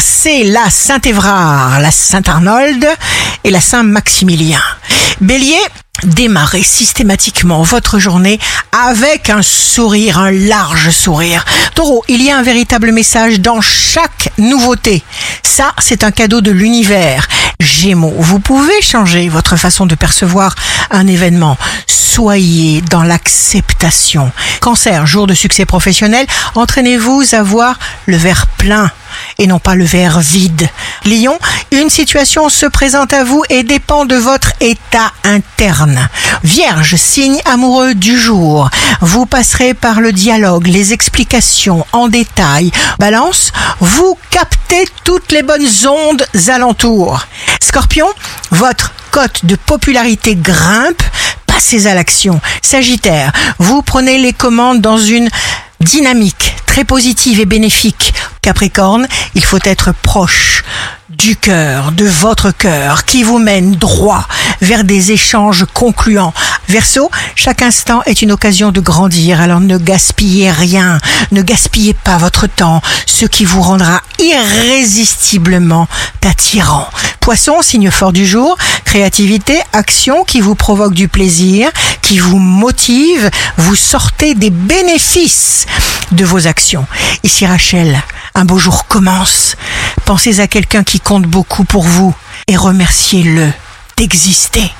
c'est la Saint-Évrard, la Saint-Arnold et la Saint-Maximilien. Bélier, démarrez systématiquement votre journée avec un sourire, un large sourire. Taureau, il y a un véritable message dans chaque nouveauté. Ça, c'est un cadeau de l'univers. Gémeaux, vous pouvez changer votre façon de percevoir un événement. Soyez dans l'acceptation. Cancer, jour de succès professionnel, entraînez-vous à voir le verre plein et non pas le verre vide. Lion, une situation se présente à vous et dépend de votre état interne. Vierge, signe amoureux du jour. Vous passerez par le dialogue, les explications en détail. Balance, vous captez toutes les bonnes ondes alentours. Scorpion, votre cote de popularité grimpe passez à l'action. Sagittaire, vous prenez les commandes dans une dynamique très positive et bénéfique. Capricorne, il faut être proche du cœur, de votre cœur, qui vous mène droit vers des échanges concluants. Verseau, chaque instant est une occasion de grandir, alors ne gaspillez rien, ne gaspillez pas votre temps, ce qui vous rendra irrésistiblement attirant. Poisson, signe fort du jour, créativité, action qui vous provoque du plaisir, qui vous motive, vous sortez des bénéfices de vos actions. Ici Rachel, un beau jour commence. Pensez à quelqu'un qui compte beaucoup pour vous et remerciez-le d'exister.